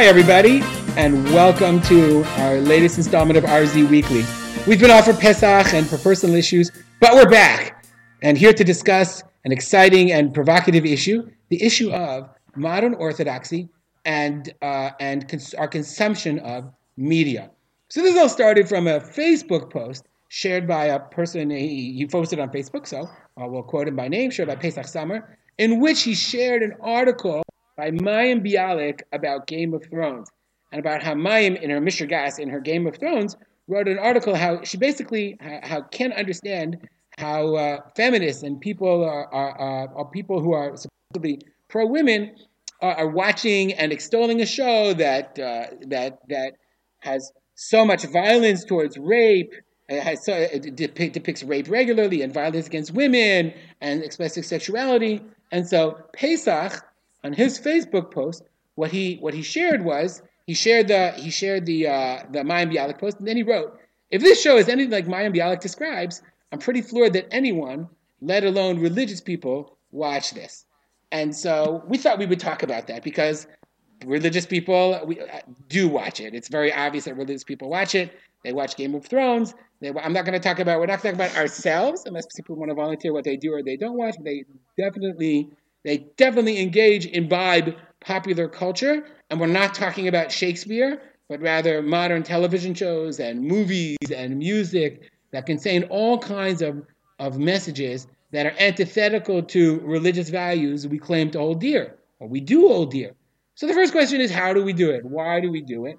Hi, everybody, and welcome to our latest installment of RZ Weekly. We've been off for Pesach and for personal issues, but we're back and here to discuss an exciting and provocative issue the issue of modern orthodoxy and, uh, and cons- our consumption of media. So, this all started from a Facebook post shared by a person he, he posted on Facebook, so uh, we'll quote him by name, shared by Pesach Summer, in which he shared an article by Mayim Bialik about Game of Thrones and about how Mayim, in her Mishragas, in her Game of Thrones, wrote an article how she basically how, how can't understand how uh, feminists and people are, are, are, people who are supposedly pro women are, are, watching and extolling a show that uh, that that has so much violence towards rape. It, has so, it depicts rape regularly and violence against women and explicit sexuality. And so Pesach on his Facebook post, what he what he shared was he shared the he shared the uh, the Mayim Bialik post, and then he wrote, "If this show is anything like Mayim Bialik describes, I'm pretty floored that anyone, let alone religious people, watch this." And so we thought we would talk about that because religious people we, uh, do watch it. It's very obvious that religious people watch it. They watch Game of Thrones. They, I'm not going to talk about. We're not talking about ourselves, unless people want to volunteer what they do or they don't watch. But they definitely they definitely engage, imbibe popular culture, and we're not talking about Shakespeare, but rather modern television shows and movies and music that contain all kinds of, of messages that are antithetical to religious values we claim to hold dear, or we do hold dear. So the first question is, how do we do it? Why do we do it?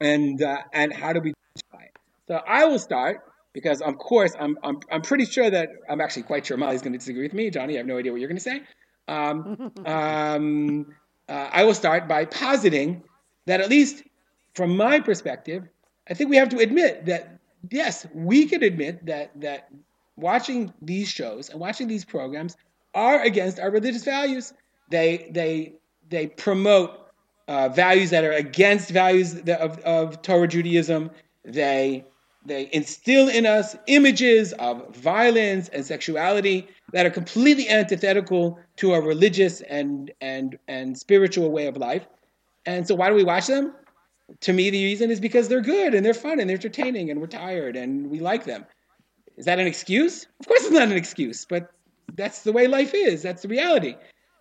And, uh, and how do we justify it? So I will start because, of course, I'm, I'm, I'm pretty sure that I'm actually quite sure Molly's going to disagree with me. Johnny, I have no idea what you're going to say. Um, um, uh, I will start by positing that, at least from my perspective, I think we have to admit that yes, we can admit that that watching these shows and watching these programs are against our religious values. They they they promote uh, values that are against values of, of Torah Judaism. They they instill in us images of violence and sexuality that are completely antithetical to a religious and and and spiritual way of life. And so why do we watch them? To me, the reason is because they're good and they're fun and they're entertaining and we're tired and we like them. Is that an excuse? Of course, it's not an excuse, but that's the way life is. That's the reality.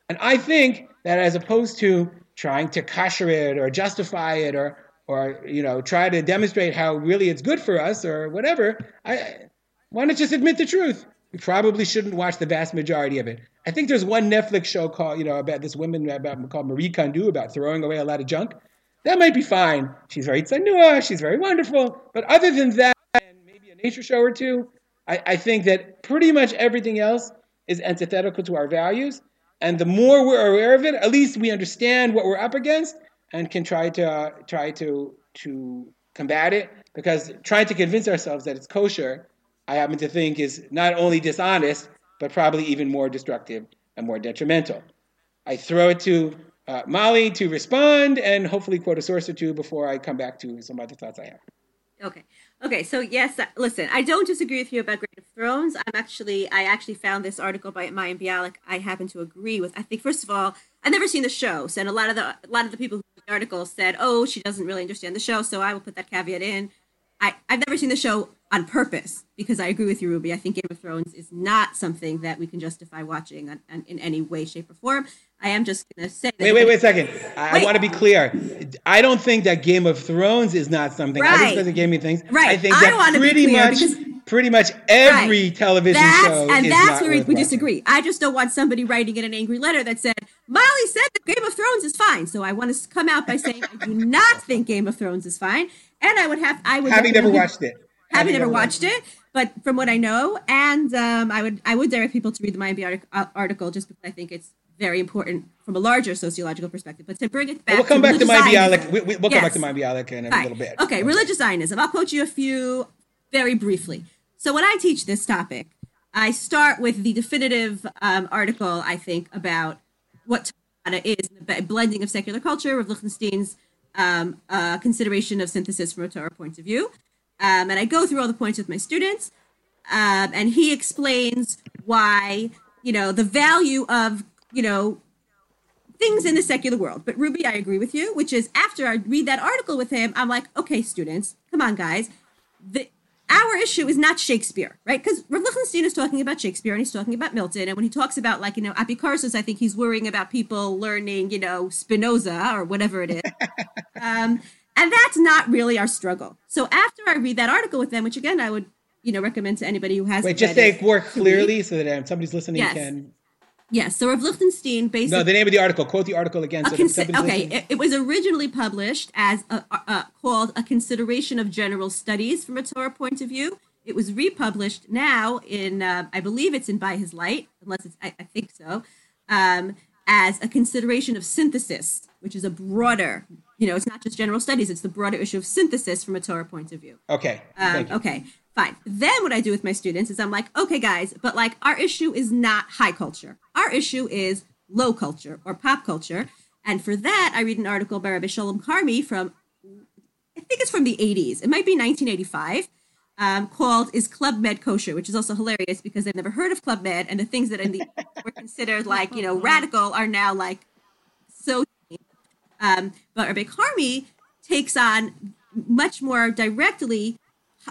And I think that as opposed to trying to kosher it or justify it or or you know try to demonstrate how really it's good for us or whatever, I why not just admit the truth? We probably shouldn't watch the vast majority of it. I think there's one Netflix show called, you know, about this woman about called Marie Kondo about throwing away a lot of junk. That might be fine. She's very tsanua, she's very wonderful. But other than that, and maybe a nature show or two, I, I think that pretty much everything else is antithetical to our values. And the more we're aware of it, at least we understand what we're up against and can try to uh, try to to combat it. Because trying to convince ourselves that it's kosher I happen to think is not only dishonest, but probably even more destructive and more detrimental. I throw it to uh, Molly to respond and hopefully quote a source or two before I come back to some other thoughts I have. Okay. Okay, so yes, uh, listen, I don't disagree with you about Game of Thrones. I'm actually, I actually found this article by Mayim Bialik. I happen to agree with. I think first of all, I've never seen the show, so and a lot of the a lot of the people who the article said, "Oh, she doesn't really understand the show," so I will put that caveat in. I I've never seen the show on purpose because I agree with you, Ruby. I think Game of Thrones is not something that we can justify watching on, on, in any way, shape, or form. I am just going to say. wait, wait, wait a second. I, I want to be clear. I don't think that Game of Thrones is not something. Right. I just Game of things. Right. I think that I pretty much. Pretty much every right. television that's, show, and that's where we, we disagree. I just don't want somebody writing in an angry letter that said Molly said that Game of Thrones is fine. So I want to come out by saying I do not think Game of Thrones is fine, and I would have I would having never watched it never watched it, but from what I know, and um, I would I would direct people to read the Mayim uh, article just because I think it's very important from a larger sociological perspective. But to bring it back, we'll come to back to Mayim Bialik. We, will yes. come back to Mayim Bialik in a little bit. Okay, religious Zionism. I'll quote you a few very briefly. So when I teach this topic, I start with the definitive um, article I think about what Torah is, the blending of secular culture, Rav Lichtenstein's um, uh, consideration of synthesis from a Torah point of view. Um, and I go through all the points with my students, um, and he explains why you know the value of you know things in the secular world. But Ruby, I agree with you, which is after I read that article with him, I'm like, okay, students, come on, guys. The, our issue is not Shakespeare, right? Because Rav Lichtenstein is talking about Shakespeare and he's talking about Milton. And when he talks about, like, you know, Apicorsus, I think he's worrying about people learning, you know, Spinoza or whatever it is. um, and that's not really our struggle. So after I read that article with them, which again, I would, you know, recommend to anybody who has. Wait, just say more clearly so that somebody's listening Yes. can. Yes. So Rav Lichtenstein basically. No, the name of the article. Quote the article again. So consi- okay, it, it was originally published as a, a, a- called a consideration of general studies from a Torah point of view. It was republished now in, uh, I believe it's in By His Light, unless it's, I, I think so, um, as a consideration of synthesis, which is a broader, you know, it's not just general studies; it's the broader issue of synthesis from a Torah point of view. Okay. Um, okay, fine. Then what I do with my students is I'm like, okay, guys, but like our issue is not high culture. Our issue is low culture or pop culture. And for that, I read an article by Rabbi Shalom Carmy from, I think it's from the 80s. It might be 1985. Um, called "Is Club Med Kosher," which is also hilarious because they've never heard of Club Med, and the things that in the were considered like you know radical are now like um, but Rabbi Carmy takes on much more directly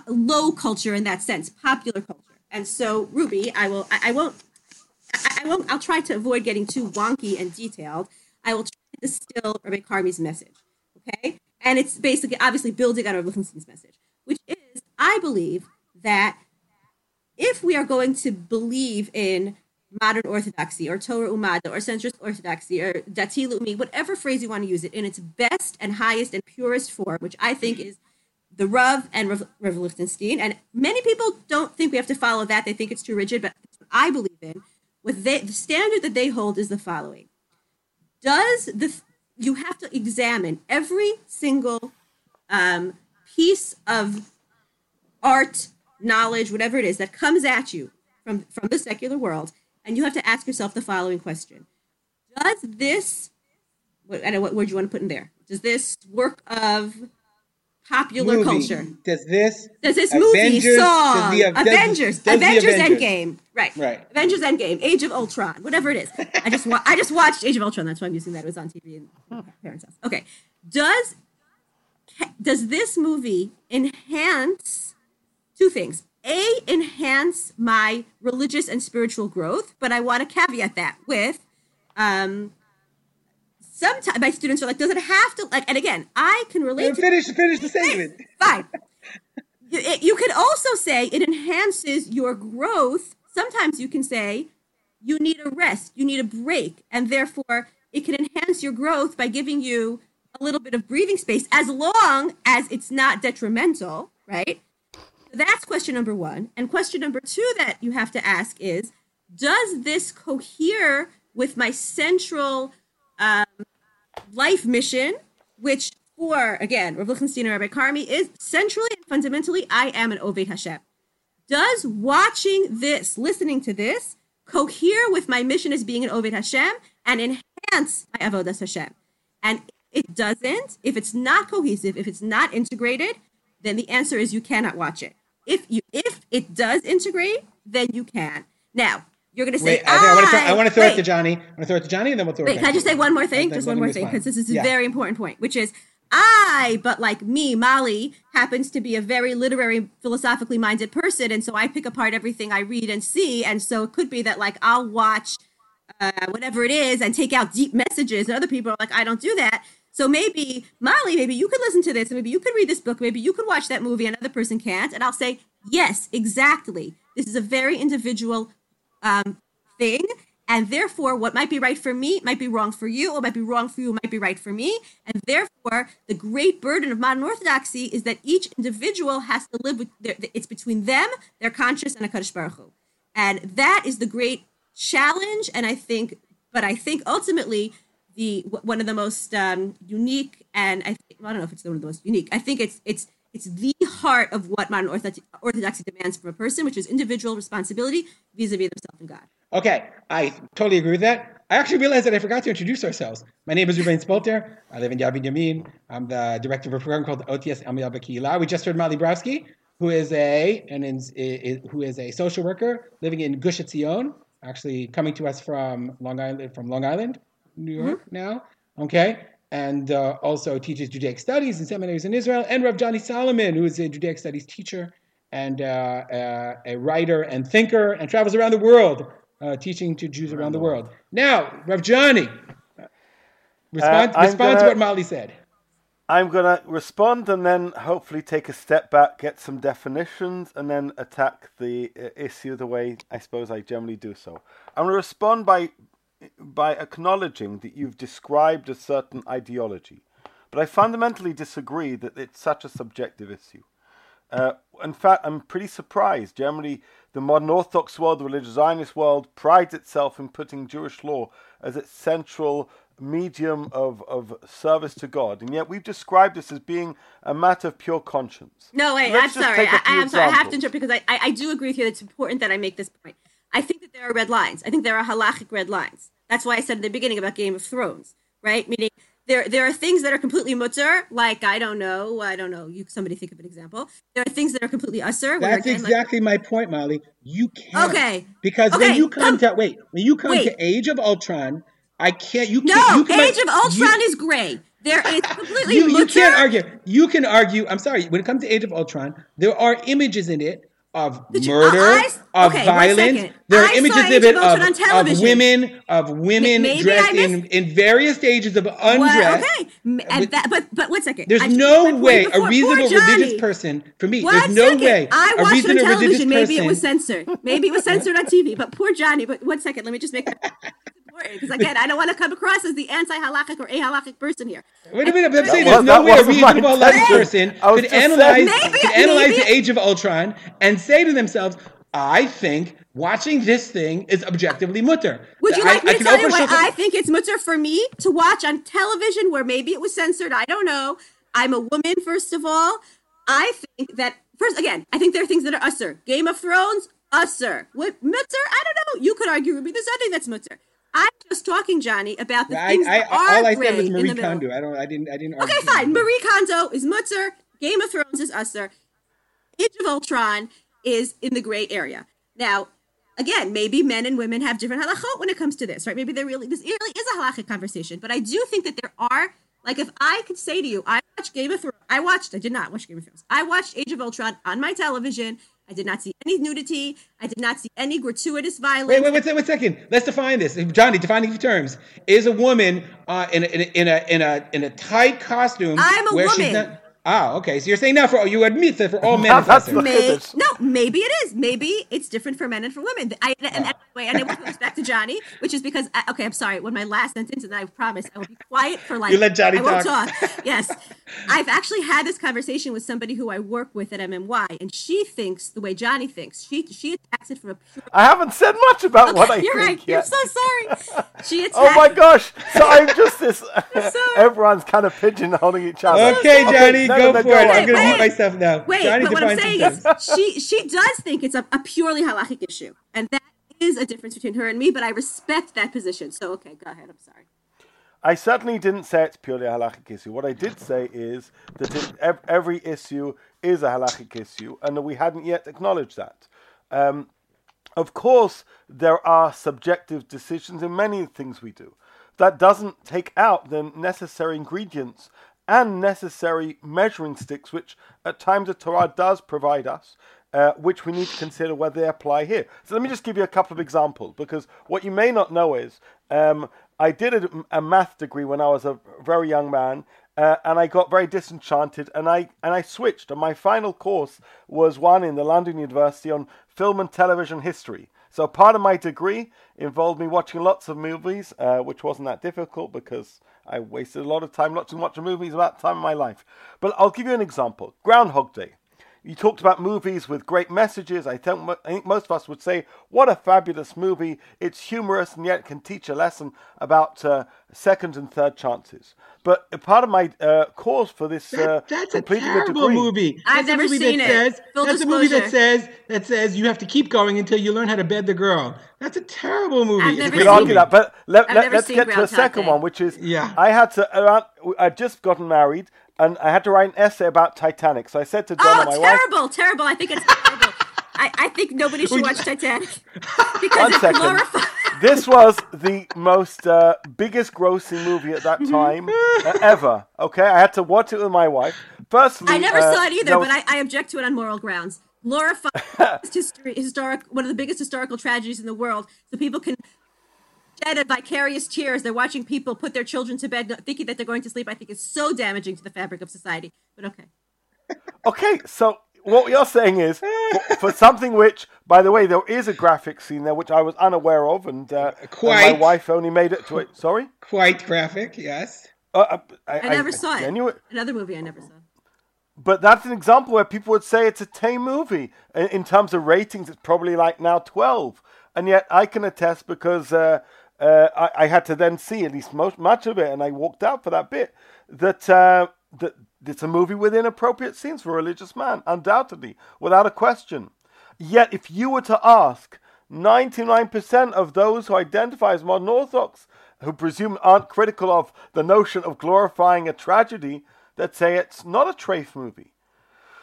low culture in that sense, popular culture. And so, Ruby, I will, I, I won't, I, I won't, I'll try to avoid getting too wonky and detailed. I will try to distill Rabbi Carmy's message. Okay. And it's basically, obviously, building on Rabbi Lichtenstein's message, which is, I believe that if we are going to believe in modern orthodoxy or Torah Umada or centrist orthodoxy or Dati Leumi, whatever phrase you want to use it, in its best and highest and purest form, which I think is the Rav and Rav, Lichtenstein. And many people don't think we have to follow that. They think it's too rigid, but I believe in. What they, the standard that they hold is the following. Does the, you have to examine every single um, piece of art, knowledge, whatever it is that comes at you from, from the secular world, and you have to ask yourself the following question: Does this, what, I don't know what word you want to put in there? Does this work of popular Movie. culture? Does this? Does this movie, Avengers- song, does the- does- Avengers, does Avengers Avengers- Endgame, right? Right. Avengers Endgame, Age of Ultron, whatever it is. I just wa- I just watched Age of Ultron. That's why I'm using that. It was on TV in my parents' house. Okay. Does does this movie enhance two things? A, enhance my religious and spiritual growth, but I want to caveat that with um, sometimes my students are like, does it have to like? And again, I can relate to Finish. Finish the statement. fine. You, it- you could also say it enhances your growth. Sometimes you can say you need a rest, you need a break, and therefore it can enhance your growth by giving you a little bit of breathing space as long as it's not detrimental, right? That's question number one. And question number two that you have to ask is Does this cohere with my central um, life mission, which for, again, Rav Lichtenstein and Rabbi Carmy is centrally and fundamentally, I am an Oved Hashem. Does watching this, listening to this, cohere with my mission as being an Oved Hashem and enhance my Avodas Hashem? And if it doesn't, if it's not cohesive, if it's not integrated, then the answer is you cannot watch it. If you if it does integrate, then you can. Now you're gonna say, Wait, I, I want to throw, I want to throw it to Johnny. I want to throw it to Johnny, and then we'll throw it. Wait, back can I to just say one more thing? Just one more thing, because this is a Yeah. very important point, which is I, but like me, Molly, happens to be a very literary, philosophically minded person. And so I pick apart everything I read and see. And so it could be that like I'll watch uh, whatever it is and take out deep messages. And other people are like, I don't do that. So maybe, Molly, maybe you could listen to this. and Maybe you could read this book. Maybe you could watch that movie. Another person can't. And I'll say, yes, exactly. This is a very individual um, thing. And therefore, what might be right for me might be wrong for you. What might be wrong for you might be right for me. And therefore, the great burden of modern orthodoxy is that each individual has to live with their, it's between them, their conscience, and a Kadosh Baruch Hu. And that is the great challenge. And I think, but I think ultimately, the one of the most um, unique and I, I don't know if it's one of the most unique. I think it's it's it's the heart of what modern orthodoxy, orthodoxy demands from a person, which is individual responsibility vis-a-vis themselves and God. Okay, I totally agree with that. I actually realized that I forgot to introduce ourselves. My name is Ruben Spolter. I live in Yad Binyamin. I'm the director of a program called OTS Amiyah Bakila. We just heard Molly Browski, who is a and is, is, who is a social worker living in Gush Etzion, actually coming to us from Long Island. From Long Island, New York mm-hmm. now. Okay, and uh, also teaches Judaic studies in seminaries in Israel. And Rav Johnny Solomon, who is a Judaic studies teacher and uh, uh, a writer and thinker, and travels around the world uh, teaching to Jews around the world. Now, Rav Johnny, respond, uh, respond gonna, to what Molly said. I'm going to respond and then hopefully take a step back, get some definitions, and then attack the uh, issue the way I suppose I generally do so. I'm going to respond by by acknowledging that you've described a certain ideology, but I fundamentally disagree that it's such a subjective issue. Uh, in fact, I'm pretty surprised. Generally, the modern Orthodox world, the religious Zionist world, prides itself in putting Jewish law as its central medium of, of service to God, and yet we've described this as being a matter of pure conscience. No, wait, I'm sorry. I, am sorry. I have to interrupt because I, I, I do agree with you. It's important that I make this point. I think that there are red lines. I think there are halachic red lines. That's why I said at the beginning about Game of Thrones, right? Meaning there there are things that are completely mutter, like I don't know, I don't know. You somebody think of an example. There are things that are completely usser. That's again, exactly like, my point, Molly. You can't. Okay. Because okay. when you come, come to wait, when you come wait. to Age of Ultron, I can't. You can't. No, you can, Age of Ultron you, is gray. There is completely. you, you can't argue. You can argue. I'm sorry. When it comes to Age of Ultron, there are images in it of Did murder, you, uh, of violence. There are I images of it of, of, women, of women Maybe dressed in, in various stages of undress. Well, okay, and that, but but one second. There's I no way before, a reasonable religious person for me. One there's no second. way I watched it on television. Maybe it was censored. Maybe it was censored on TV. But poor Johnny. But one second. Let me just make that important because again, I don't want to come across as the anti-halachic or a-halachic person here. Wait a minute, I'm saying there's no way a reasonable halachic person could analyze maybe, could analyze maybe. the Age of Ultron and say to themselves, "I think." Watching this thing is objectively mutter. Would you like I, me to tell you what I think it's mutter for me to watch on television where maybe it was censored? I don't know. I'm a woman, first of all. I think that first again, I think there are things that are usser. Game of Thrones, usser. What mutter? I don't know. You could argue with me. There's nothing that's mutter. I'm just talking, Johnny, about the things I, that I, are all I said was Marie Kondo. I don't. I didn't. I didn't. Okay, fine. Marie Kondo is Mutzer. Game of Thrones is Usser. Age of Ultron is in the gray area. Now, again, maybe men and women have different halachot when it comes to this, right? Maybe there really this really is a halachic conversation, but I do think that there are. Like, if I could say to you, I watched Game of Thrones. I watched. I did not watch Game of Thrones. I watched Age of Ultron on my television. I did not see any nudity. I did not see any gratuitous violence. Wait, wait, wait, wait a second. Let's define this. Johnny, defining terms. Is a woman uh, in, a, in, a, in a in a in a tight costume? I'm a woman. Ah, okay. So you're saying now for you admit that for all men. That's May, no, maybe it is. Maybe it's different for men and for women. I, and, and anyway, and it goes back to Johnny, which is because I, okay, I'm sorry. When my last sentence, and I promise I will be quiet for like you let Johnny I won't talk. talk. Yes, I've actually had this conversation with somebody who I work with at MMY, and she thinks the way Johnny thinks. She she attacks it from a pure. I haven't said much about okay, what I you're think. Right. Yet. You're so sorry. She attacks. Oh my gosh! So I'm just this. everyone's kind of pigeonholing each other. Okay, Johnny, okay, go for it going to mute myself now. Wait, Johnny but what I'm saying is, she she does think it's a, a purely halachic issue, and that is a difference between her and me. But I respect that position. So okay, go ahead. I'm sorry. I certainly didn't say it's purely a halachic issue. What I did say is that it, every issue is a halachic issue, and that we hadn't yet acknowledged that. Um, of course, there are subjective decisions in many things we do. That doesn't take out the necessary ingredients and necessary measuring sticks, which at times the Torah does provide us, uh, which we need to consider whether they apply here. So let me just give you a couple of examples, because what you may not know is um, I did a, a, math degree when I was a very young man, uh, and I got very disenchanted, and I and I switched. And my final course was one in the London University on film and television history. So part of my degree involved me watching lots of movies, uh, which wasn't that difficult because I wasted a lot of time watching watching movies about time in my life. But I'll give you an example. Groundhog Day. You talked about movies with great messages. I think, I think most of us would say, what a fabulous movie. It's humorous and yet can teach a lesson about uh, second and third chances. But part of my uh, course for this that, uh, that's a terrible degree, movie. I've that's never seen it. Says, Full that's disclosure. a movie that says that says you have to keep going until you learn how to bed the girl. That's a terrible movie. I've never we could argue that, but let, let, us get to the second one, which is yeah. I had to around. I'd just gotten married, and I had to write an essay about Titanic. So I said to Donna, oh, my terrible, wife, terrible, terrible. I think it's terrible. I, I think nobody should watch Titanic because it glorifies this was the most uh, biggest grossing movie at that time uh, ever. Okay, I had to watch it with my wife. Firstly, I never uh, saw it either, there was- but I, I object to it on moral grounds. Glorify history, historic, one of the biggest historical tragedies in the world, so people can shed a vicarious tears. They're watching people put their children to bed, thinking that they're going to sleep. I think is so damaging to the fabric of society. But okay, Okay, so what you're saying is for, for something which, by the way, there is a graphic scene there which I was unaware of, and, uh, and my wife only made it to it. Sorry, Quite graphic, yes. uh, uh, I, I never saw it. genuine- Another movie I never saw. But that's an example where people would say it's a tame movie. In, in terms of ratings, it's probably like now 12. And yet I can attest because uh, uh, I, I had to then see at least most much of it, and I walked out for that bit, that, uh, that it's a movie with inappropriate scenes for a religious man, undoubtedly, without a question. Yet if you were to ask 99% of those who identify as modern Orthodox, who presume aren't critical of the notion of glorifying a tragedy, that say it's not a trafe movie.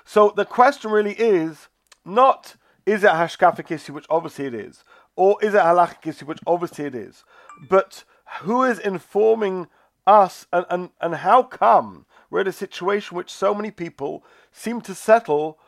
So the question really is not is it a hashkafic issue, which obviously it is, or is it halachic issue, which obviously it is, but who is informing us and, and, and how come we're in a situation which so many people seem to settle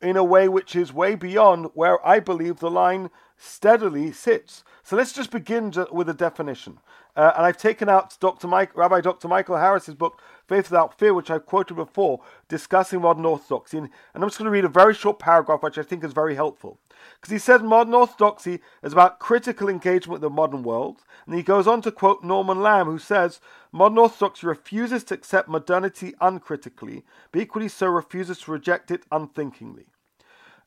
in a way which is way beyond where I believe the line steadily sits. So let's just begin with a definition. Uh, and I've taken out Dr. Mike, Rabbi Dr. Michael Harris's book, Faith Without Fear, which I've quoted before, discussing modern orthodoxy. And, and I'm just going to read a very short paragraph, which I think is very helpful. Because he says modern orthodoxy is about critical engagement with the modern world. And he goes on to quote Norman Lamm, who says modern orthodoxy refuses to accept modernity uncritically, but equally so refuses to reject it unthinkingly.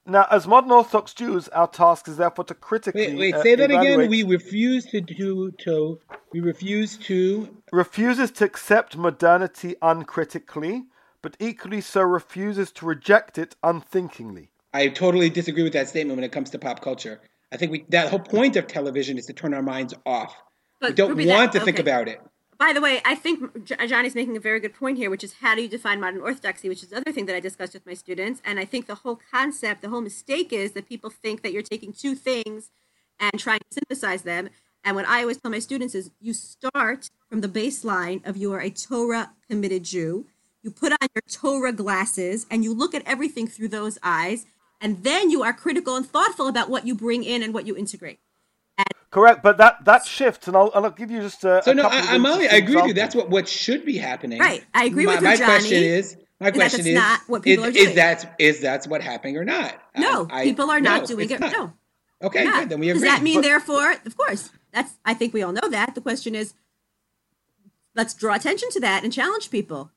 Now, as modern Orthodox Jews, our task is therefore to critically Wait, wait, uh, say that again. We refuse to do to we refuse to refuses to accept modernity uncritically, but equally so refuses to reject it unthinkingly. I totally disagree with that statement when it comes to pop culture. I think we that whole point of television is to turn our minds off. we don't Ruby, want that- to think about it. By the way, I think Johnny's making a very good point here, which is how do you define modern orthodoxy, which is the other thing that I discussed with my students. And I think the whole concept, the whole mistake is that people think that you're taking two things and trying to synthesize them. And what I always tell my students is you start from the baseline of you are a Torah committed Jew. You put on your Torah glasses and you look at everything through those eyes. And then you are critical and thoughtful about what you bring in and what you integrate. Correct, but that that shifts, and I'll, and I'll give you just a. So a no, couple I, I'm only, I interesting agree with you. That's what what should be happening. Right. I agree my, with you, My question is, my that question that's is, not what people is, are doing. is that is that's what happening or not? No, I- I- people are not no, doing it. not. No. Okay, good. Then we agree. Does that mean, But- therefore, of course, that's. I think we all know that. The question is, let's draw attention to that and challenge people to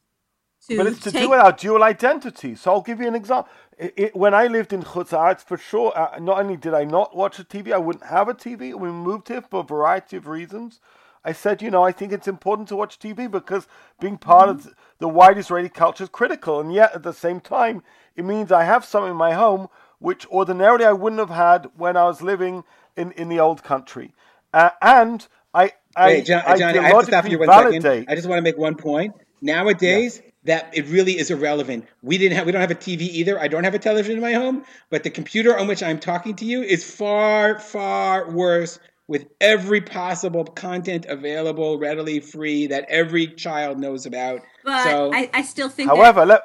But it's to take. do with our dual identity. So I'll give you an example. It, it, when I lived in Chutz La'aretz, for sure, uh, not only did I not watch a TV, I wouldn't have a TV. We moved here for a variety of reasons. I said, you know, I think it's important to watch TV because being part of the wide Israeli culture is critical. And yet, at the same time, it means I have some in my home which ordinarily I wouldn't have had when I was living in, in the old country. Uh, and I, I, Wait, John, I Johnny, I have to stop you one validate. second. I just want to make one point. Nowadays, that it really is irrelevant. We didn't have, we don't have a TV either. I don't have a television in my home, but the computer on which I'm talking to you is far, far worse with every possible content available, readily free that every child knows about. but so, I, I still think. However, let,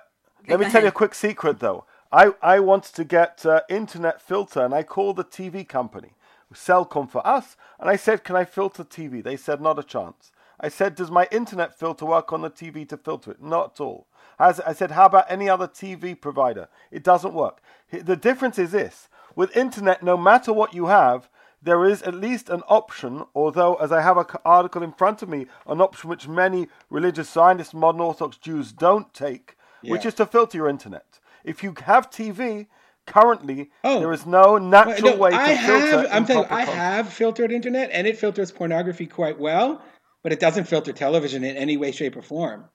let me go tell you a quick secret though. I, I wanted to get uh, internet filter and I called the TV company, Cellcom for us, and I said, Can I filter TV? They said, Not a chance. I said, Does my internet filter work on the TV to filter it? Not at all. As I said, How about any other TV provider? It doesn't work. The difference is this with internet, no matter what you have, there is at least an option, although, as I have an article in front of me, an option which many religious Zionist modern Orthodox Jews don't take, which is to filter your internet. If you have TV, currently, Oh. there is no natural no, way to I filter. have. I'm telling you, I have filtered internet, and it filters pornography quite well, but it doesn't filter television in any way, shape, or form.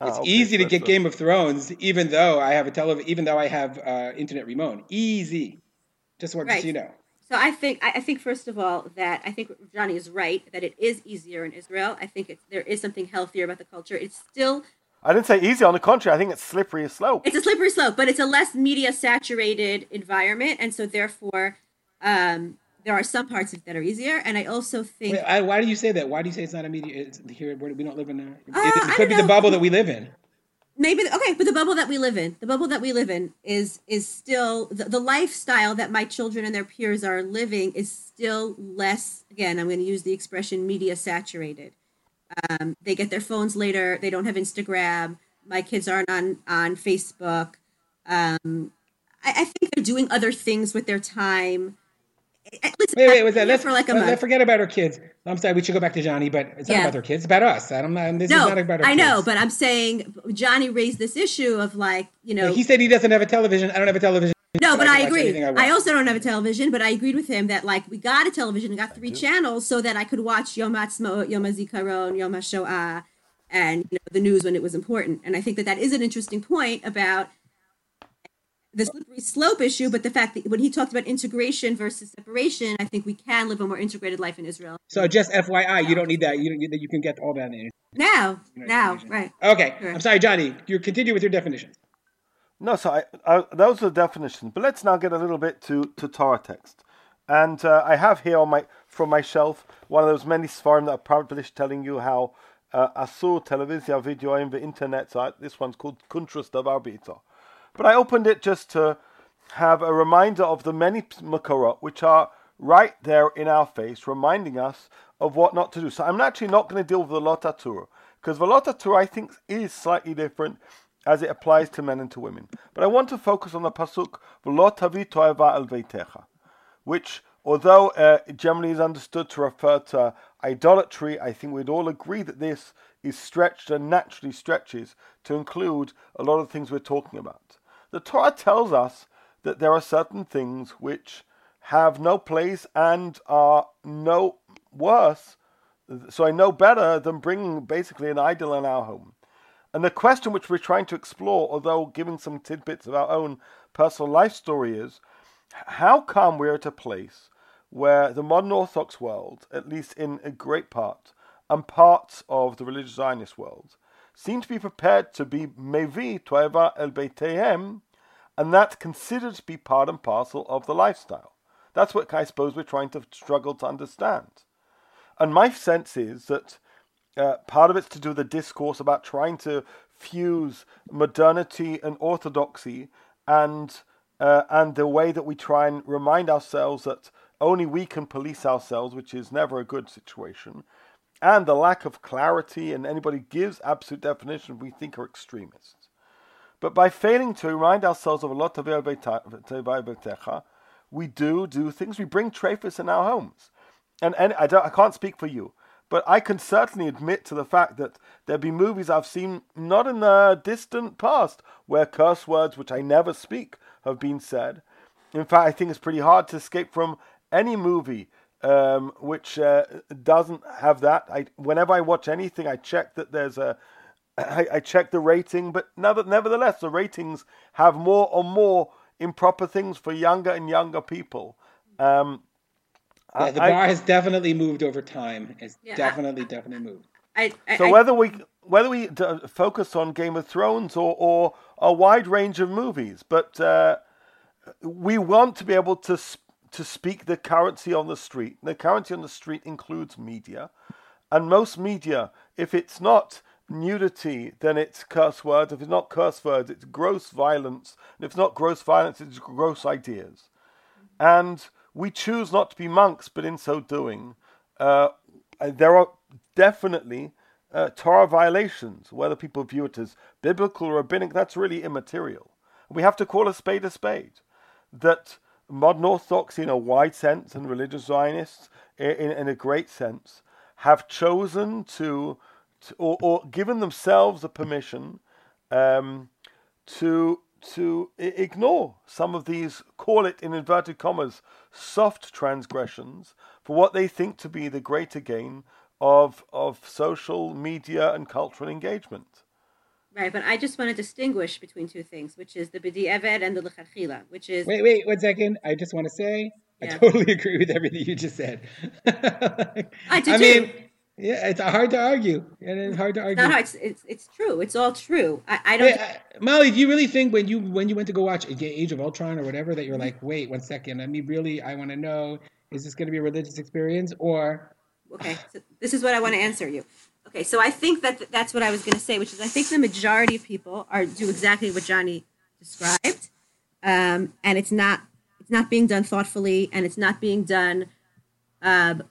Ah, It's okay, easy to so get a- Game of Thrones, even though I have a television, even though I have uh, internet remote. Easy. Just want Right. to you know. So I think I I think first of all that I think Johnny is right that it is easier in Israel. I think it's, there is something healthier about the culture. It's still I didn't say easy. On the contrary, I think it's slippery as slope. it's a slippery slope, but it's a less media saturated environment, and so therefore, um, there are some parts of it that are easier, and I also think. Wait, I, why do you say that? Why do you say it's not immediate? It's here where we don't live in. A, Uh, it, it could be don't the bubble that we live in. maybe okay but the bubble that we live in the bubble that we live in is is still the, the lifestyle that my children and their peers are living is still less again i'm going to use the expression media saturated um, they get their phones later they don't have instagram my kids aren't on on facebook um, I, I think they're doing other things with their time Eh, eh, listen, Wait, wait, was that? Let's, for like a let- month forget about our kids. I'm sorry, we should go back to Johnny, but it's not Yeah. about their kids. It's about us. I don't know. This no is not about our kids. i know kids. but i'm saying johnny raised this issue of like you know Like, he said he doesn't have a television. I don't have a television. No, but can I agree. anything I, also don't have a television, but I agreed with him that like we got a television and got three channels so that I could watch Yom Ha'atzmaut, Yom HaZikaron, Yom HaShoah, and you know, the news when it was important. And I think that that is an interesting point about the slippery slope issue, but the fact that when he talked about integration versus separation, I think we can live a more integrated life in Israel. So just FYI, you don't need that. You don't, you, you can get all that in. Now, now, right. Okay, Sure. I'm sorry, Johnny. You continue with your definitions. No, so I, I, those are the definitions. But let's now get a little bit to, to Torah text. And uh, I have here on my from my shelf one of those many svarim that are published telling you how uh, asur televizia video in the internet site. This one's called Kuntrus Davar B'Ito. But I opened it just to have a reminder of the many makorot which are right there in our face, reminding us of what not to do. So I'm actually not going to deal with the Lo Taturu because the Lo Taturu I think is slightly different as it applies to men and to women. But I want to focus on the pasuk "V'lo tavi to'eva el veitecha," which, although uh, generally is understood to refer to idolatry, I think we'd all agree that this is stretched and naturally stretches to include a lot of things we're talking about. The Torah tells us that there are certain things which have no place and are no worse, so I know better than bringing basically an idol in our home. And the question which we're trying to explore, although giving some tidbits of our own personal life story, is how come we're at a place where the modern Orthodox world, at least in a great part, and parts of the religious Zionist world, seem to be prepared to be mevi toeva el beitehem, and that's considered to be part and parcel of the lifestyle. That's what I suppose we're trying to struggle to understand. And my sense is that uh, part of it's to do with the discourse about trying to fuse modernity and orthodoxy and uh, and the way that we try and remind ourselves that only we can police ourselves, which is never a good situation, and the lack of clarity and anybody gives absolute definition we think are extremists. But by failing to remind ourselves of a lot of we do do things. We bring trefus in our homes, and and I I can't speak for you, but I can certainly admit to the fact that there be movies I've seen not in the distant past where curse words, which I never speak, have been said. In fact, I think it's pretty hard to escape from any movie um, which uh, doesn't have that. I whenever I watch anything, I check that there's a I, I check the rating, but nevertheless, the ratings have more and more improper things for younger and younger people. Um, Yeah, the I- bar has definitely moved over time. It's Yeah, definitely, definitely moved. I, I, so I- whether we whether we d- focus on Game of Thrones or, or a wide range of movies, but uh, we want to be able to sp- to speak the currency on the street. The currency on the street includes media, and most media, if it's not nudity, then it's curse words. If it's not curse words, it's gross violence. And if it's not gross violence, it's gross ideas. And we choose not to be monks, but in so doing, uh, there are definitely uh, Torah violations. Whether people view it as biblical or rabbinic, that's really immaterial. We have to call a spade a spade. That modern Orthodoxy, in a wide sense, and religious Zionists, in, in a great sense, have chosen to, to or, or given themselves a permission um, to to ignore some of these, call it in inverted commas, soft transgressions for what they think to be the greater gain of of social media and cultural engagement. Right, but I just want to distinguish between two things, which is the bidi eved and the lechatchila, which is Wait, wait, one second. I just want to say I totally agree with everything you just said. I do I mean, too. yeah, it's hard to argue, and it's hard to argue. not hard. It's, it's it's true. It's all true. I, I don't. Wait, uh, Molly, do you really think when you when you went to go watch Age of Ultron or whatever that you're like, wait one second, I mean, really, I want to know Is this going to be a religious experience or? Okay, so this is what I want to answer you. Okay, so I think that that's what I was going to say, which is I think the majority of people are do exactly what Johnny described, um, and it's not it's not being done thoughtfully, and it's not being done um,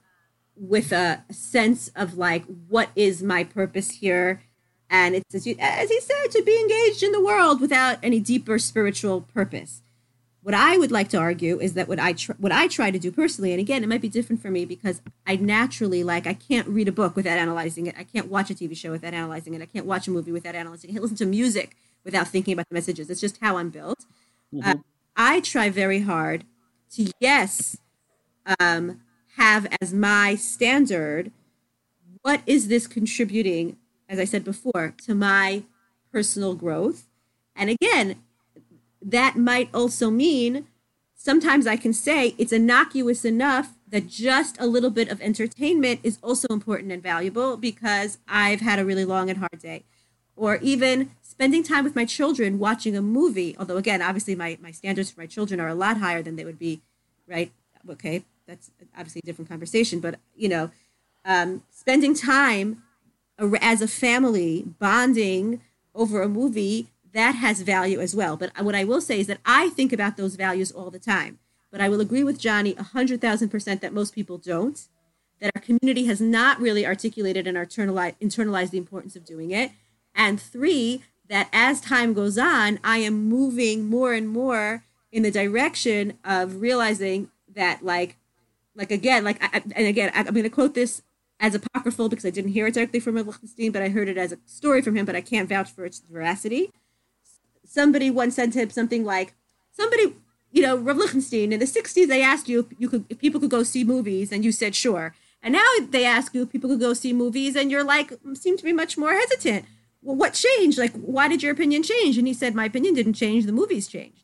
with a sense of like what is my purpose here, and it's as, you, as he said to be engaged in the world without any deeper spiritual purpose. What I would like to argue is that what I tr- what I try to do personally, and again, it might be different for me because I naturally like I can't read a book without analyzing it. I can't watch a TV show without analyzing it. I can't watch a movie without analyzing it. I can't listen to music without thinking about the messages. It's just how I'm built. Mm-hmm. Uh, I try very hard to yes um, have as my standard what is this contributing, as I said before, to my personal growth. And again, that might also mean sometimes I can say it's innocuous enough that just a little bit of entertainment is also important and valuable because I've had a really long and hard day. Or even spending time with my children watching a movie, although again, obviously my, my standards for my children are a lot higher than they would be, right? Okay, that's obviously a different conversation, but you know, um, spending time as a family bonding over a movie that has value as well. But what I will say is that I think about those values all the time. But I will agree with Johnny 100,000% that most people don't, that our community has not really articulated and internalized the importance of doing it. And three, that as time goes on, I am moving more and more in the direction of realizing that, like, like again, like, I, and again, I, am going to quote this as apocryphal because I didn't hear it directly from Lichtenstein, but I heard it as a story from him, but I can't vouch for its veracity somebody once sent him something like, somebody, you know, Rav Lichtenstein, in the 60s, they asked you if, you could, if people could go see movies, and you said sure. And now they ask you if people could go see movies, and you're like, seem to be much more hesitant. Well, what changed? Like, why did your opinion change? And he said, my opinion didn't change. The movies changed.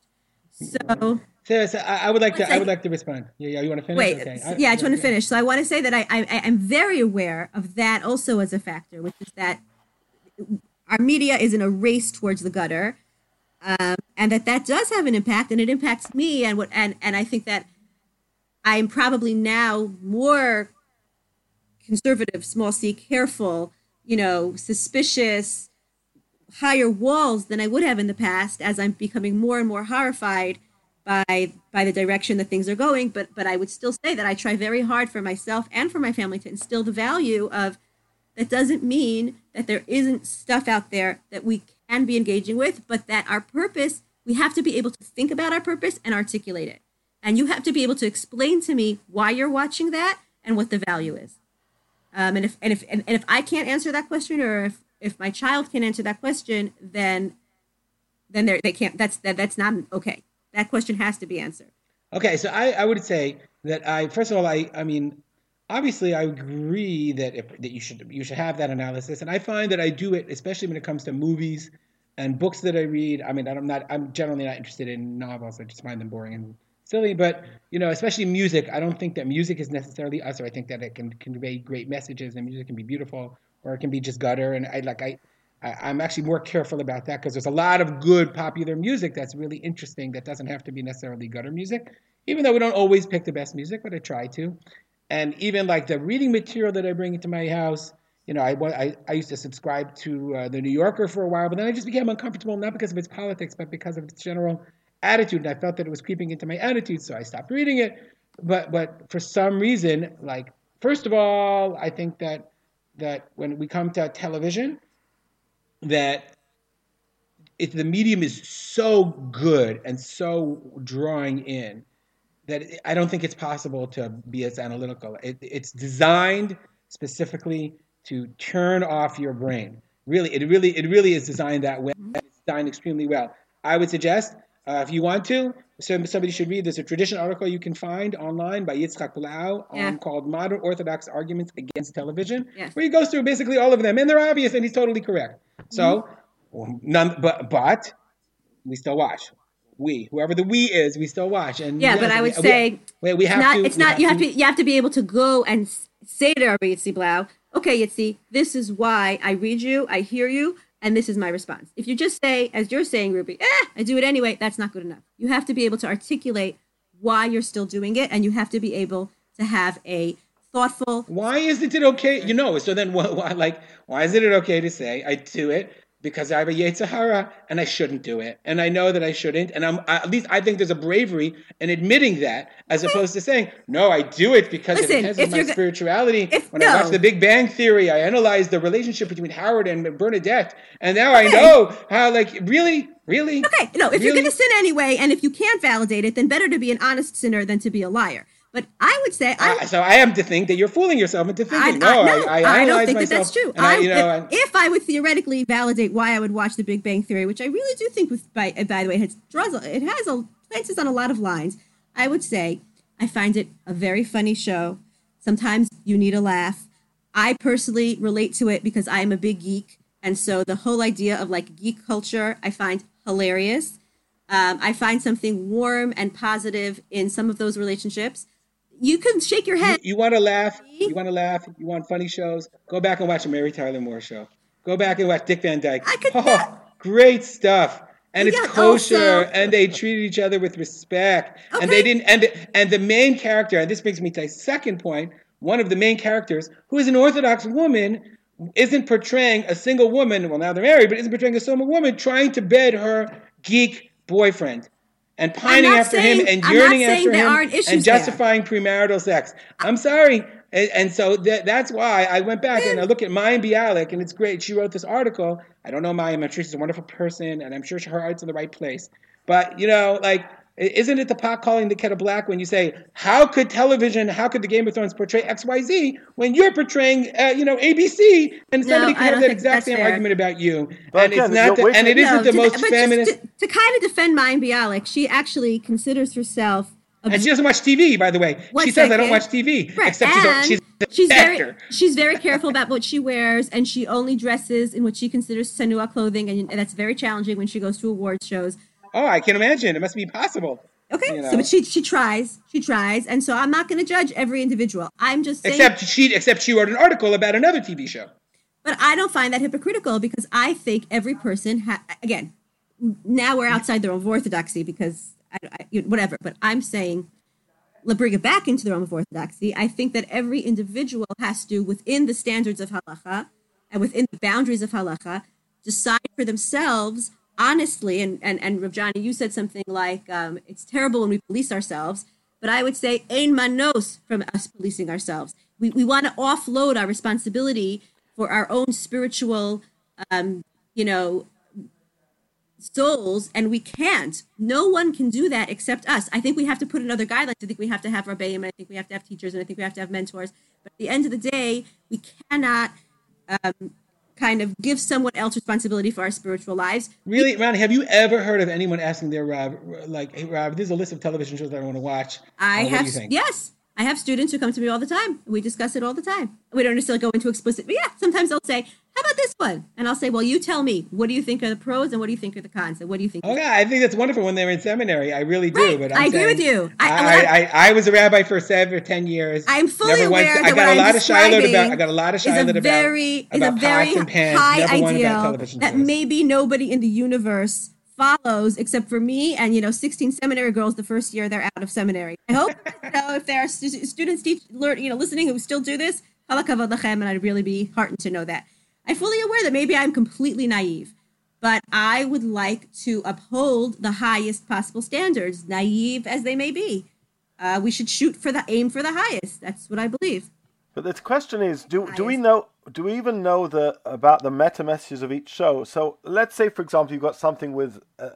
So. So, so I, would like to. I would like to respond. Yeah, yeah. You want to finish? Wait. Okay. yeah, I just want to finish. So I want to say that I, I am very aware of that also as a factor, which is that our media is in a race towards the gutter, um, and that that does have an impact, and it impacts me. And what and and I think that I'm probably now more conservative, small c, careful, you know, suspicious, higher walls than I would have in the past, as I'm becoming more and more horrified by by the direction that things are going. But but I would still say that I try very hard for myself and for my family to instill the value of that doesn't mean that there isn't stuff out there that we can be engaging with, but that our purpose, we have to be able to think about our purpose and articulate it. And you have to be able to explain to me why you're watching that and what the value is. Um, and if and if and, and if I can't answer that question, or if if my child can answer that question, then then they they can't. That's that that's not okay. That question has to be answered. Okay, so I, I would say that I first of all I I mean obviously I agree that if, that you should you should have that analysis, and I find that I do it especially when it comes to movies and books that I read. I mean, I'm not I'm generally not interested in novels. I just find them boring and silly. But you know, especially music, I don't think that music is necessarily us, or I think that it can convey great messages, and music can be beautiful, or it can be just gutter. And I like I. I am actually more careful about that because there's a lot of good popular music that's really interesting that doesn't have to be necessarily gutter music, even though we don't always pick the best music, but I try to and even like the reading material that I bring into my house. You know, I, I, I used to subscribe to uh, the New Yorker for a while, but then I just became uncomfortable, not because of its politics, but because of its general attitude. And I felt that it was creeping into my attitude, so I stopped reading it. But but for some reason, like first of all, I think that that when we come to television, that if the medium is so good and so drawing in that I don't think it's possible to be as analytical. It, it's designed specifically to turn off your brain. Really, it really, it really is designed that way. It's designed extremely well. I would suggest, uh, if you want to, somebody should read. There's a tradition article you can find online by Yitzhak Blau um, called "Modern Orthodox Arguments Against Television," yes. where he goes through basically all of them, and they're obvious, and he's totally correct. So, mm-hmm. none, but but we still watch we whoever the we is we still watch and yeah, but i would we, say we, we have not, to it's not you have to, you have to be able to go and say to Yitzi Blau, okay Yitzi, this is why i read you i hear you and this is my response if you just say as you're saying ruby eh, i do it anyway that's not good enough you have to be able to articulate why you're still doing it and you have to be able to have a thoughtful. Why isn't it okay? You know, so then what, why, like, why isn't it okay to say I do it because I have a Yetzirah and I shouldn't do it, and I know that I shouldn't, and I'm at least I think there's a bravery in admitting that as opposed to saying no, I do it because Listen, it enhances if my spirituality. if- when no. I watched The Big Bang Theory, I analyzed the relationship between Howard and Bernadette, and now I know how like really, really. Okay, no, if you're going to sin anyway, and if you can't validate it, then better to be an honest sinner than to be a liar. But I would say, I, I, so I am to think that you're fooling yourself into thinking. I- no, no, I, I, don't think that that's true. I, I- you know, if, if I would theoretically validate why I would watch The Big Bang Theory, which I really do think, with by, by the way, it has, draws, it has a places on a lot of lines. I would say I find it a very funny show. Sometimes you need a laugh. I personally relate to it because I am a big geek, and so the whole idea of like geek culture I find hilarious. Um, I find something warm and positive in some of those relationships. You can shake your head. You want to laugh? You want to laugh? You want funny shows? Go back and watch a Mary Tyler Moore show. Go back and watch Dick Van Dyke. I could Oh, not- great stuff. And it's Yeah, kosher, also- and they treated each other with respect, and they didn't. And and the main character, and this brings me to my second point. One of the main characters, who is an Orthodox woman, isn't portraying a single woman. Well, now they're married, but isn't portraying a single woman trying to bed her geek boyfriend and pining after saying- him and yearning after him and there. justifying premarital sex. I'm sorry. And, and so that, that's why I went back and I look at Mayim Bialik, and it's great. She wrote this article. I don't know Mayim. I'm sure she's a wonderful person, and I'm sure her heart's in the right place. But, you know, like, isn't it the pot calling the kettle black when you say, how could television, how could the Game of Thrones portray XYZ when you're portraying, uh, you know, ABC? And somebody I could have don't that think exact that's same fair. argument about you. But and again, it's not, the, and it isn't No, the to- most but just feminist. To, to kind of defend Mayim Bialik, she actually considers herself a And she doesn't watch TV, by the way. One she says, I don't watch TV. Right, Except she's a, and she's she's very she's very careful about what she wears, and she only dresses in what she considers sanua clothing, and, and that's very challenging when she goes to awards shows. Oh, I can imagine. It must be possible. Okay, You know. so but she she tries, she tries, and so I'm not going to judge every individual. I'm just saying, Except she, except she wrote an article about another TV show. but I don't find that hypocritical because I think every person ha- again. Now we're outside the realm of orthodoxy because I, I, whatever, but I'm saying let's bring it back into the realm of orthodoxy. I think that every individual has to, within the standards of halacha and within the boundaries of halacha, decide for themselves honestly. And and and Rav Johnny, you said something like, um, "It's terrible when we police ourselves," but I would say, "Ein manos" from us policing ourselves. We we want to offload our responsibility for our own spiritual, um, you know, souls and we can't no one can do that except us i think we have to put in other guidelines i think we have to have rabbeim and i think we have to have teachers and i think we have to have mentors but at the end of the day we cannot um, kind of give someone else responsibility for our spiritual lives. Really, Ronnie, have you ever heard of anyone asking their Rob, like, hey, Rob, there's a list of television shows that I want to watch. i Uh, have yes i have students who come to me all the time we discuss it all the time we don't necessarily go into explicit but yeah sometimes they'll say how about this one and i'll say well you tell me what do you think are the pros and what do you think are the cons and what do you think Oh, yeah, I think that's wonderful when they're in seminary. I really do. Right, But I'm I agree saying- with you. I- I, I, I, was a rabbi for seven or ten years. I'm fully Never once- aware I got a I'm lot of shiloh about. I got a lot of shiloh about very is a about very pots and pans. high about ideal that maybe nobody in the universe follows except for me and you know 16 seminary girls the first year they're out of seminary. I hope you know if there are stu- students teach learn you know listening who still do this, and I'd really be heartened to know that. I'm fully aware that maybe I'm completely naive, but I would like to uphold the highest possible standards, naive as they may be. Uh, we should shoot for the aim for the highest. That's what I believe. But the question is, do do we know? Do we even know the about the meta messages of each show? So let's say, for example, you've got something with uh,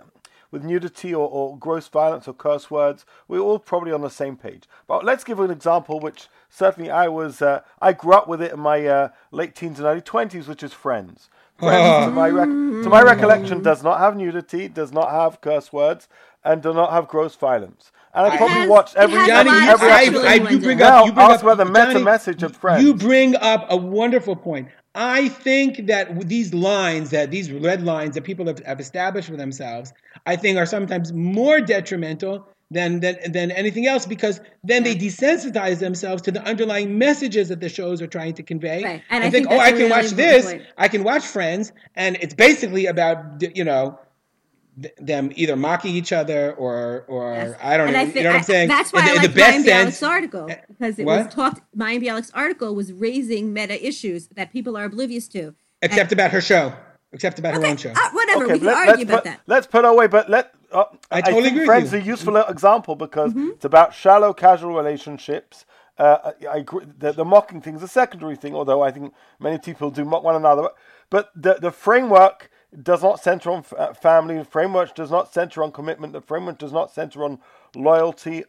with nudity or, or gross violence or curse words. We're all probably on the same page. But let's give an example, which certainly I was. Uh, I grew up with it in my uh, late teens and early twenties, which is Friends. Friends, to my rec- to my recollection, does not have nudity, does not have curse words, and does not have gross violence. And I It probably has- watched it every has Johnny, lot you, every I, episode. I, you bring Now, up, you bring ask up about the meta Johnny, message of Friends. You bring up a wonderful point. I think that these lines, that these red lines that people have, have established for themselves, I think are sometimes more detrimental than than, than anything else because then they desensitize themselves to the underlying messages that the shows are trying to convey. Right. And And, I think, think oh, I can really watch this. point. I can watch Friends, and it's basically about you know th- them either mocking each other or or Yes. I don't And know. I you know what I'm saying? that's why in, I the- like the best Mayim sense. Bialik's article because it What? was talked. Mayim Bialik's article was raising meta issues that people are oblivious to. Except about her show. Except about her own show. uh, whatever. Okay, we can let, argue us about put, that. let's put away, but let. Uh, I totally think agree with Friends you. is a useful example because Mm-hmm. it's about shallow, casual relationships. Uh, I, I agree. The, the mocking thing is a secondary thing, although I think many people do mock one another. But the the framework does not center on uh, family. The framework does not center on commitment. The framework does not center on loyalty.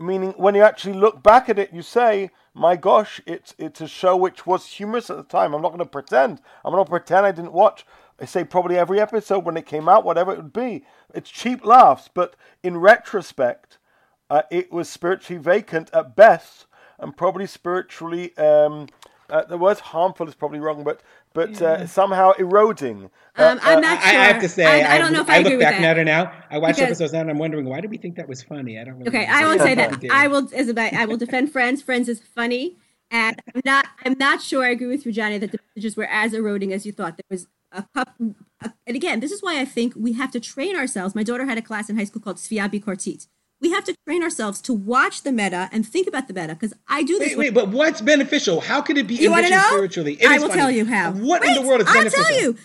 Meaning, when you actually look back at it, you say, "My gosh, it's it's a show which was humorous at the time." I'm not going to pretend. I'm not pretend I didn't watch. I say probably every episode when it came out, whatever it would be. It's cheap laughs, but in retrospect, uh, it was spiritually vacant at best, and probably spiritually. Um, uh, the word harmful is probably wrong, but but uh, somehow eroding. Uh, Um, I'm I, not I sure. have to say, I, I don't know if I, I agree look with back that. now to now. I watched Because- episodes now, and I'm wondering why did we think that was funny? I don't. Really Okay, know. I won't say that. I will, Isabel. I will defend Friends. Friends is funny, and I'm not. I'm not sure I agree with you, Johnny, that the messages were as eroding as you thought. There was a couple, and again, this is why I think we have to train ourselves. My daughter had a class in high school called Tzfiya Bikortit. We have to train ourselves to watch the meta and think about the meta because I do this. Wait, wait, but what's beneficial? How could it be you want to enriching know? spiritually? It I is will funny. tell you how. What in the world is beneficial? I'll tell you.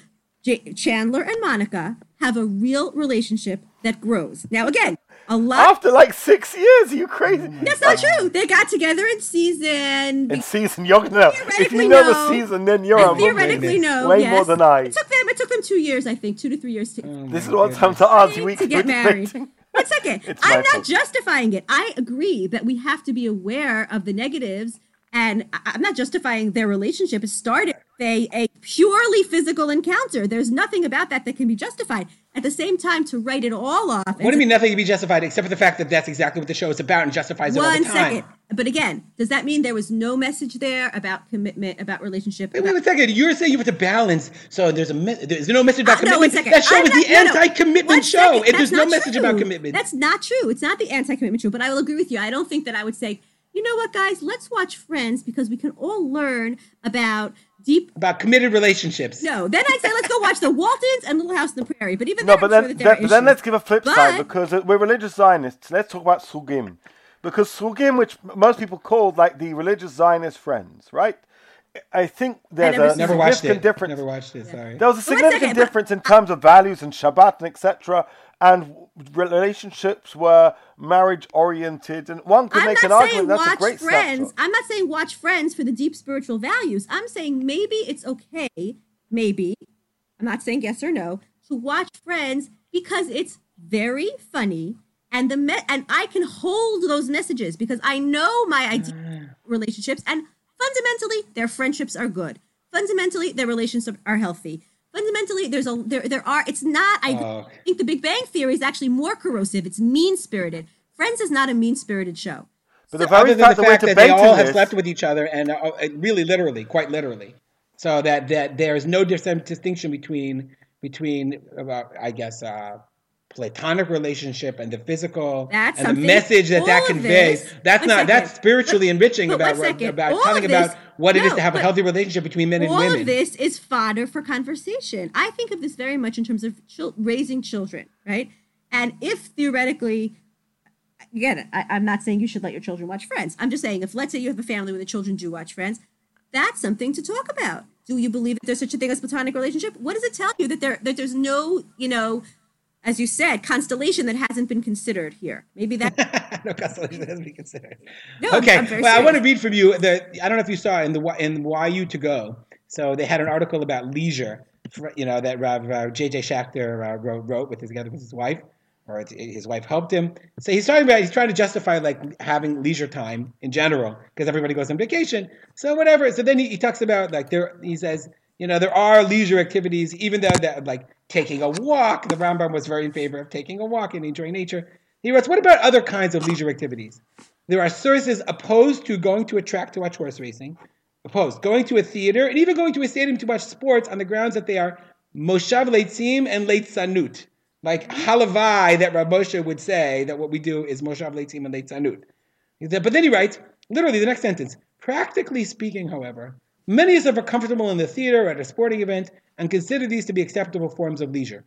J- Chandler and Monica have a real relationship that grows. Now, again, a lot. After like six years, are you crazy? Oh That's not true. They got together in season. In season, you're gonna know. If you know no. the season, then you're I a Muslim. theoretically know. Way yes. more than I. It took them. It took them two years, I think, two to three years to, oh This is what time to ask you. We to get married. One second. I'm not fault. justifying it. I agree that we have to be aware of the negatives, and I'm not justifying their relationship. It started a, a purely physical encounter. There's nothing about that that can be justified. At the same time, to write it all off. What do you mean nothing can be justified except for the fact that that's exactly what the show is about and justifies it all the time? second. But again, does that mean there was no message there about commitment, about relationship? Wait, about- wait a second. You're saying you have to balance. So there's a me- there's no message about Uh, no, one commitment. second. that show I'm is not- the no, no. anti-commitment One show. second. If there's That's no not message about true. commitment. That's not true. It's not the anti-commitment show. But I will agree with you. I don't think that I would say, you know what, guys, let's watch Friends because we can all learn about deep. about committed relationships. No, then I'd say let's go watch The Waltons and Little House on the Prairie. But even No, then, but I'm then, sure that there then, but then let's give a flip side because uh, we're religious Zionists. Let's talk about Srugim. Because Srugim, which most people called like the religious Zionist friends, right? I think there's never a Never significant it. difference. Never watched it. Sorry. There was a But one significant second, difference in terms of values and Shabbat and etc. And relationships were marriage oriented, and one could I'm make an argument that's a watch great Friends. snapshot. I'm not saying watch Friends for the deep spiritual values. I'm saying maybe it's okay, maybe. I'm not saying yes or no to watch Friends because it's very funny and the me- and I can hold those messages because I know my relationships and fundamentally their friendships are good. Fundamentally their relationships are healthy. Fundamentally there's a there there are it's not I Oh. think the Big Bang Theory is actually more corrosive. It's mean spirited. Friends is not a mean spirited show. But the very Other than fact the that fact that they all have this, slept with each other and uh, uh, really literally, quite literally, so that that there is no distinction between between about I guess uh, platonic relationship and the physical That's and the message that that conveys. this- that's not second. that's spiritually enriching But about second. about telling of about this- what it is no, to have a healthy relationship between men and women. all women. of this is fodder for conversation. I think of this very much in terms of chil- raising children, right? And if theoretically, again, I, I'm not saying you should let your children watch Friends. I'm just saying if, let's say, you have a family where the children do watch Friends, that's something to talk about. Do you believe that there's such a thing as platonic relationship? What does it tell you that there that there's no, you know, as you said, constellation that hasn't been considered here? Maybe that. no constellation has to be considered. No, okay, well, I want to read from you. The I don't know if you saw in the in YU to go. So they had an article about leisure. for- You know that Rav uh, J.J. Schacter uh, wrote, wrote with his, together with his wife, or his wife helped him. So he's talking about he's trying to justify like having leisure time in general because everybody goes on vacation. So whatever. So then he, he talks about like there. He says you know there are leisure activities even though that like taking a walk. The Rambam was very in favor of taking a walk and enjoying nature. He writes, what about other kinds of leisure activities? There are sources opposed to going to a track to watch horse racing, opposed going to a theater, and even going to a stadium to watch sports on the grounds that they are moshav leitzim and leitzanut. Like halavai that Rav would say that what we do is moshav leitzim and leitzanut. But then he writes, literally the next sentence, practically speaking, however, many of us are comfortable in the theater or at a sporting event and consider these to be acceptable forms of leisure.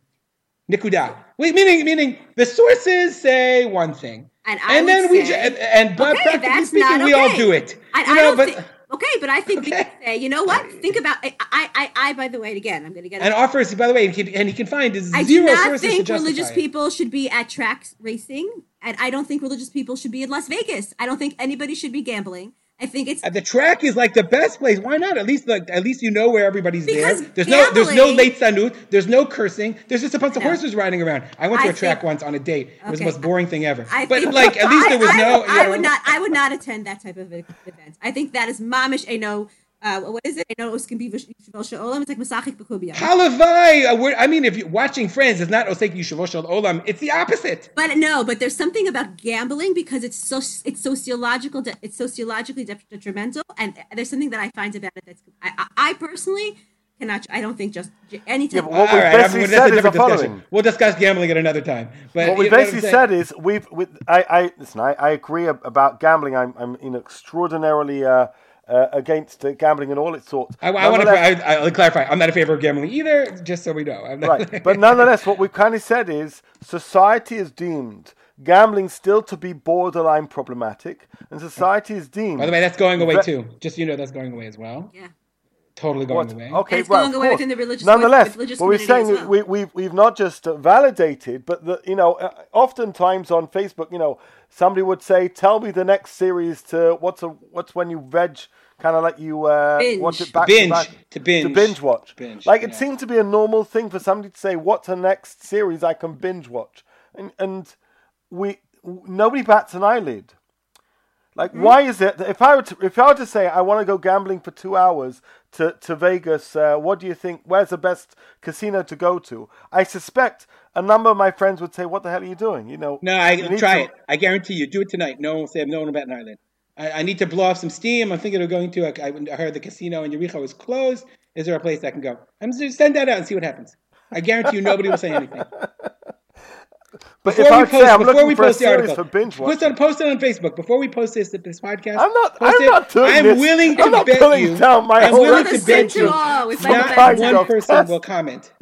Nikuda. Wait, meaning meaning the sources say one thing, And I and then we say- ju- and, and but Okay, practically speaking, not we all do it. I, You I know, but think. Okay, but I think we Okay. can say, you know what? Think about. I, I, I, by the way, again, I'm going to get. and offers by the way, he can, and he can find is I do zero not think religious it. people should be at track racing, and I don't think religious people should be in Las Vegas. I don't think anybody should be gambling. I think it's Uh, The track is like the best place. Why not? At least like at least you know where everybody's Because there. There's no there's no late sanut. There's no cursing. There's just a bunch of horses riding around. I went to I a track think- once on a date. It was the most boring thing ever. I but think, like at least there was I, no. I, I know, would not. I would not attend that type of event. I think that is mamish. I know. Uh, what is it? I know it can be Yishavel Sha'olam. It's like Masachik Bekubia. Halavai. uh, I mean, if you're watching Friends, it's not Oseki Yishavosh Shel Olam. It's the opposite. But no, but there's something about gambling because it's so it's sociological. It's sociologically detrimental, and there's something that I find about it that's I, I, I personally cannot. I don't think just any type. but of, what All we've right, basically that's a said is different the discussion. following. We'll discuss gambling at another time. But what we you know I'm basically saying? said is we've with I, I listen I, I agree about gambling I'm I'm you know, extraordinarily uh, uh, against uh, gambling and all its sorts. I, I want to. I, I'll clarify. I'm not in favor of gambling either. Just so we know. I'm not, right, but nonetheless, what we've kind of said is society is deemed gambling still to be borderline problematic, and society is deemed. By the way, that's going away Ve- too. Just so you know, that's going away as well. yeah. Totally going What? away. Okay, It's right, going away course. within the religious- Nonetheless, religious but we're saying as well. we, we've, we've not just uh, validated, but the, you know, uh, oftentimes on Facebook, you know, somebody would say, "Tell me the next series to what's a what's when you veg, kind of like you uh, Binge. watch it back Binge. back To binge. to binge watch. Binge, like it yeah. seemed to be a normal thing for somebody to say, "What's the next series I can binge watch?" And and we nobody bats an eyelid. Like, Hmm? why is it that if I were to if I were to say I want to go gambling for two hours to to Vegas, uh, what do you think? Where's the best casino to go to? I suspect a number of my friends would say, "What the hell are you doing?" You know. No, I try to- it. I guarantee you. Do it tonight. No one will say no one about an island. I, I need to blow off some steam. I'm thinking of going to. A, I heard the casino in Yericho is closed. Is there a place I can go? I'm just send that out and see what happens. I guarantee you, nobody will say anything. But Before if I we would say post, I'm before we post the article, post watching, it, post it on Facebook before we post this this podcast. I'm not. post I'm it. not doing I'm this. willing to I'm not bet pulling you. down my I'm whole willing to bet to you. all. It's Some like Not kinds one of person test. will comment.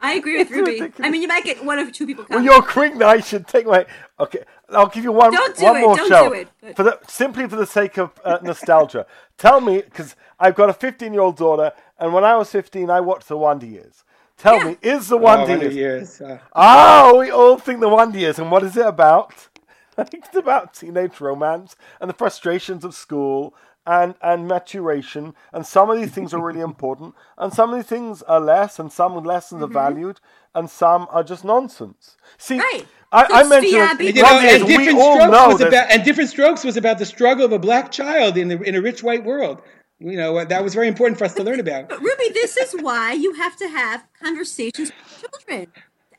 I agree with Ruby. ridiculous. I mean, you might get one or two people. Well, you're agreeing that I should take my. Okay, I'll give you one. Don't do one it, more don't show do it. Good. for the simply for the sake of uh, nostalgia. Tell me, because I've got a 15 year old daughter, and when I was 15, I watched the Wonder Years. Tell Yeah. me, is the Oh, Wonder Wonder Years? Years. Uh, Oh, we all think the Wonder Years, and what is it about? it's about teenage romance and the frustrations of school and and maturation. And some of these things are really important, and some of these things are less, and some lessons are valued, and some are just nonsense. See, Mm-hmm. Right. I, I mentioned you know, and different strokes was about and different strokes was about the struggle of a black child in the in a rich white world. You know that was very important for us to learn about. But Ruby, this is why you have to have conversations with children.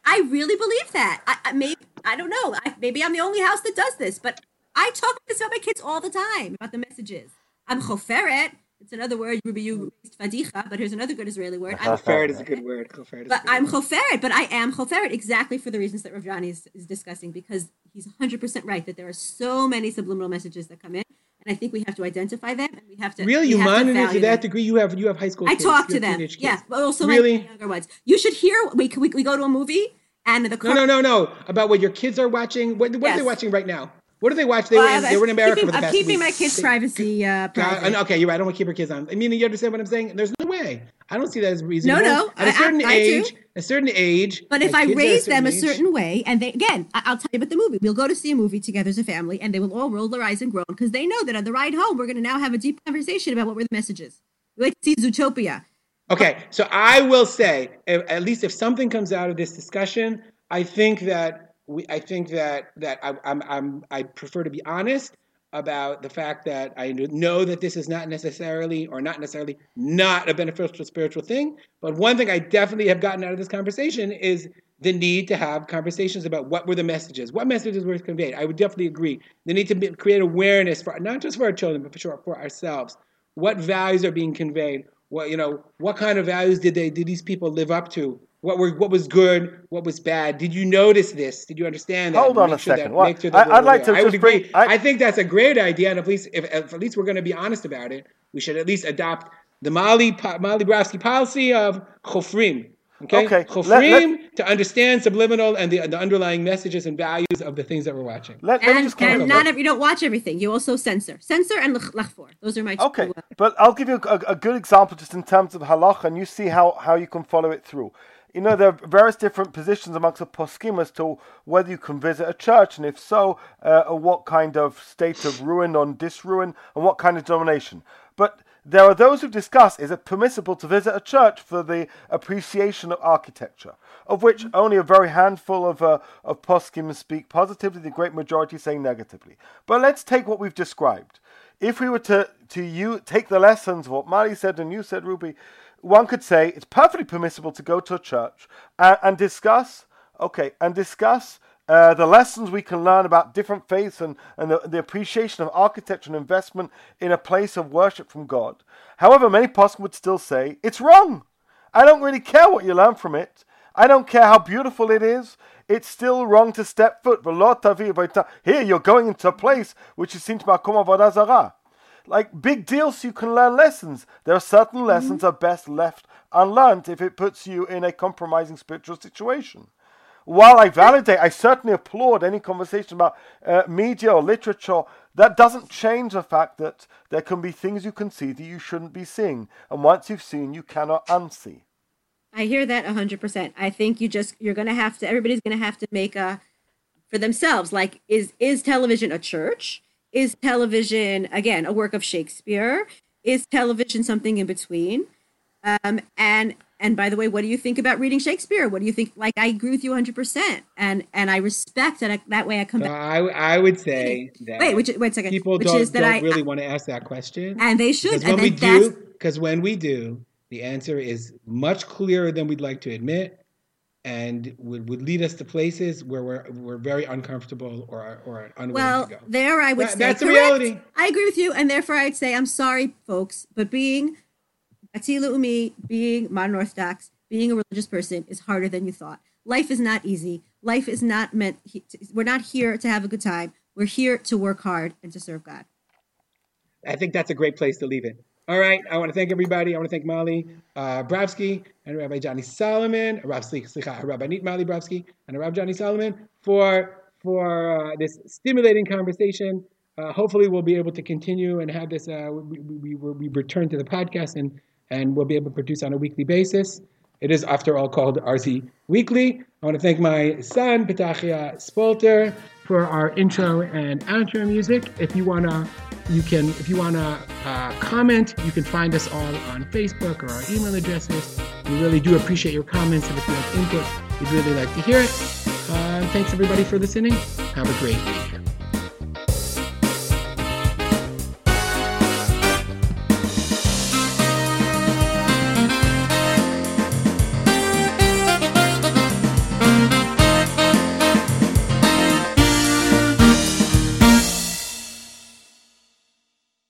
I really believe that. I, I maybe I don't know. I, maybe I'm the only house that does this, but I talk this about my kids all the time about the messages. I'm choferet. It's another word. Ruby, you raised fadicha, but here's another good Israeli word. I'm Choferet is a good word. Choferet but good I'm choferet, but I am choferet exactly for the reasons that Rav Johnny is, is discussing because he's 100% right that there are so many subliminal messages that come in, and I think we have to identify them and we have to Really, you have to monitor to that them. degree? You have you have high school. I kids. talk to them. kids. Yeah, but also Really? my younger ones. You should hear. We, we, we go to a movie and the No, car. no, no, no. About what your kids are watching. What, what are they watching right now? What do they watch? They, were, in, they were in America keeping, for the I'm past keeping week. my kids' They- privacy. Uh, God, okay, you're right. I don't want to keep her kids on. I mean, you understand what I'm saying? There's no way. I don't see that as reasonable. no, At a certain I- I age, a certain age. But if I raise them a age- certain way, and they again, I- I'll tell you about the movie. We'll go to see a movie together as a family, and they will all roll their eyes and groan because they know that on the ride home, we're going to now have a deep conversation about what were the messages. We went to see Zootopia. Okay, so I will say, a- at least if something comes out of this discussion, I think that we, I think that that I, I'm, I'm, I prefer to be honest about the fact that I know that this is not necessarily or not necessarily not a beneficial spiritual thing. But one thing I definitely have gotten out of this conversation is the need to have conversations about what were the messages, what messages were conveyed. I would definitely agree. The need to be, create awareness for not just for our children, but for sure for ourselves. What values are being conveyed? What you know? What kind of values did they did these people live up to? What were what was good? What was bad? Did you notice this? Did you understand that? Hold on Make a sure second. That, What- make sure that I, I'd like to. I just bring- agree. I- I think that's a great idea, and at least if, if at least we're going to be honest about it, we should at least adopt the Molly Molly Brofsky policy of chofrim. Okay, Okay, chofrim let- to understand subliminal and the, the underlying messages and values of the things that we're watching. Let, let me And, just and not every, you don't watch everything. You also censor, censor and lach- lachfor. Those are my two. Okay, uh, but I'll give you a, a good example just in terms of halacha, and you see how, how you can follow it through. You know, there are various different positions amongst the poskim as to whether you can visit a church, and if so, uh, what kind of state of ruin or disruin, and what kind of denomination. But there are those who discuss is it permissible to visit a church for the appreciation of architecture, of which only a very handful of, uh, of poskim speak positively, the great majority say negatively. But let's take what we've described if we were to to you take the lessons of what Molly said and you said, Ruby, one could say it's perfectly permissible to go to a church and, and discuss, okay, and discuss uh, the lessons we can learn about different faiths and, and the, the appreciation of architecture and investment in a place of worship from God. However, many pastors would still say it's wrong. I don't really care what you learn from it. I don't care how beautiful it is. It's still wrong to step foot. Here, you're going into a place which is seen to avodah zarah. Like big deals, you can learn lessons. There are certain lessons are best left unlearned if it puts you in a compromising spiritual situation. While I validate, I certainly applaud any conversation about uh, media or literature. That doesn't change the fact that there can be things you can see that you shouldn't be seeing, and once you've seen, you cannot unsee. I hear that 100%. I think you just you're going to have to everybody's going to have to make a for themselves like is is television a church? Is television again a work of Shakespeare? Is television something in between? Um and and by the way, what do you think about reading Shakespeare? What do you think like I agree with you 100% and and I respect that I, that way I come back I, I would say that Wait, which wait a second. people which don't, is that don't I really want to ask that question. and they should Because and when we do, because when we do, the answer is much clearer than we'd like to admit, and would, would lead us to places where we're we're very uncomfortable or or unwilling Well, to go. there I would That- say that's the reality. I agree with you, and therefore I'd say I'm sorry, folks, but being Dati Leumi, being modern Orthodox, being a religious person is harder than you thought. Life is not easy. Life is not meant. We're not here to have a good time. We're here to work hard and to serve God. I think that's a great place to leave it. All right. I want to thank everybody. I want to thank Molly uh, Brofsky and Rabbi Johnny Solomon, Rav Slicha, Rabbanit Molly Brofsky, and Rabbi Johnny Solomon for for uh, this stimulating conversation. Uh, hopefully, we'll be able to continue and have this. Uh, we, we, we, we return to the podcast and and we'll be able to produce on a weekly basis. It is, after all, called RZ Weekly. I want to thank my son, Petachia Spolter, for our intro and outro music. If you wanna, you can. If you wanna uh, comment, you can find us all on Facebook or our email addresses. We really do appreciate your comments, and if you have input, we'd really like to hear it. Uh, thanks everybody for listening. Have a great week.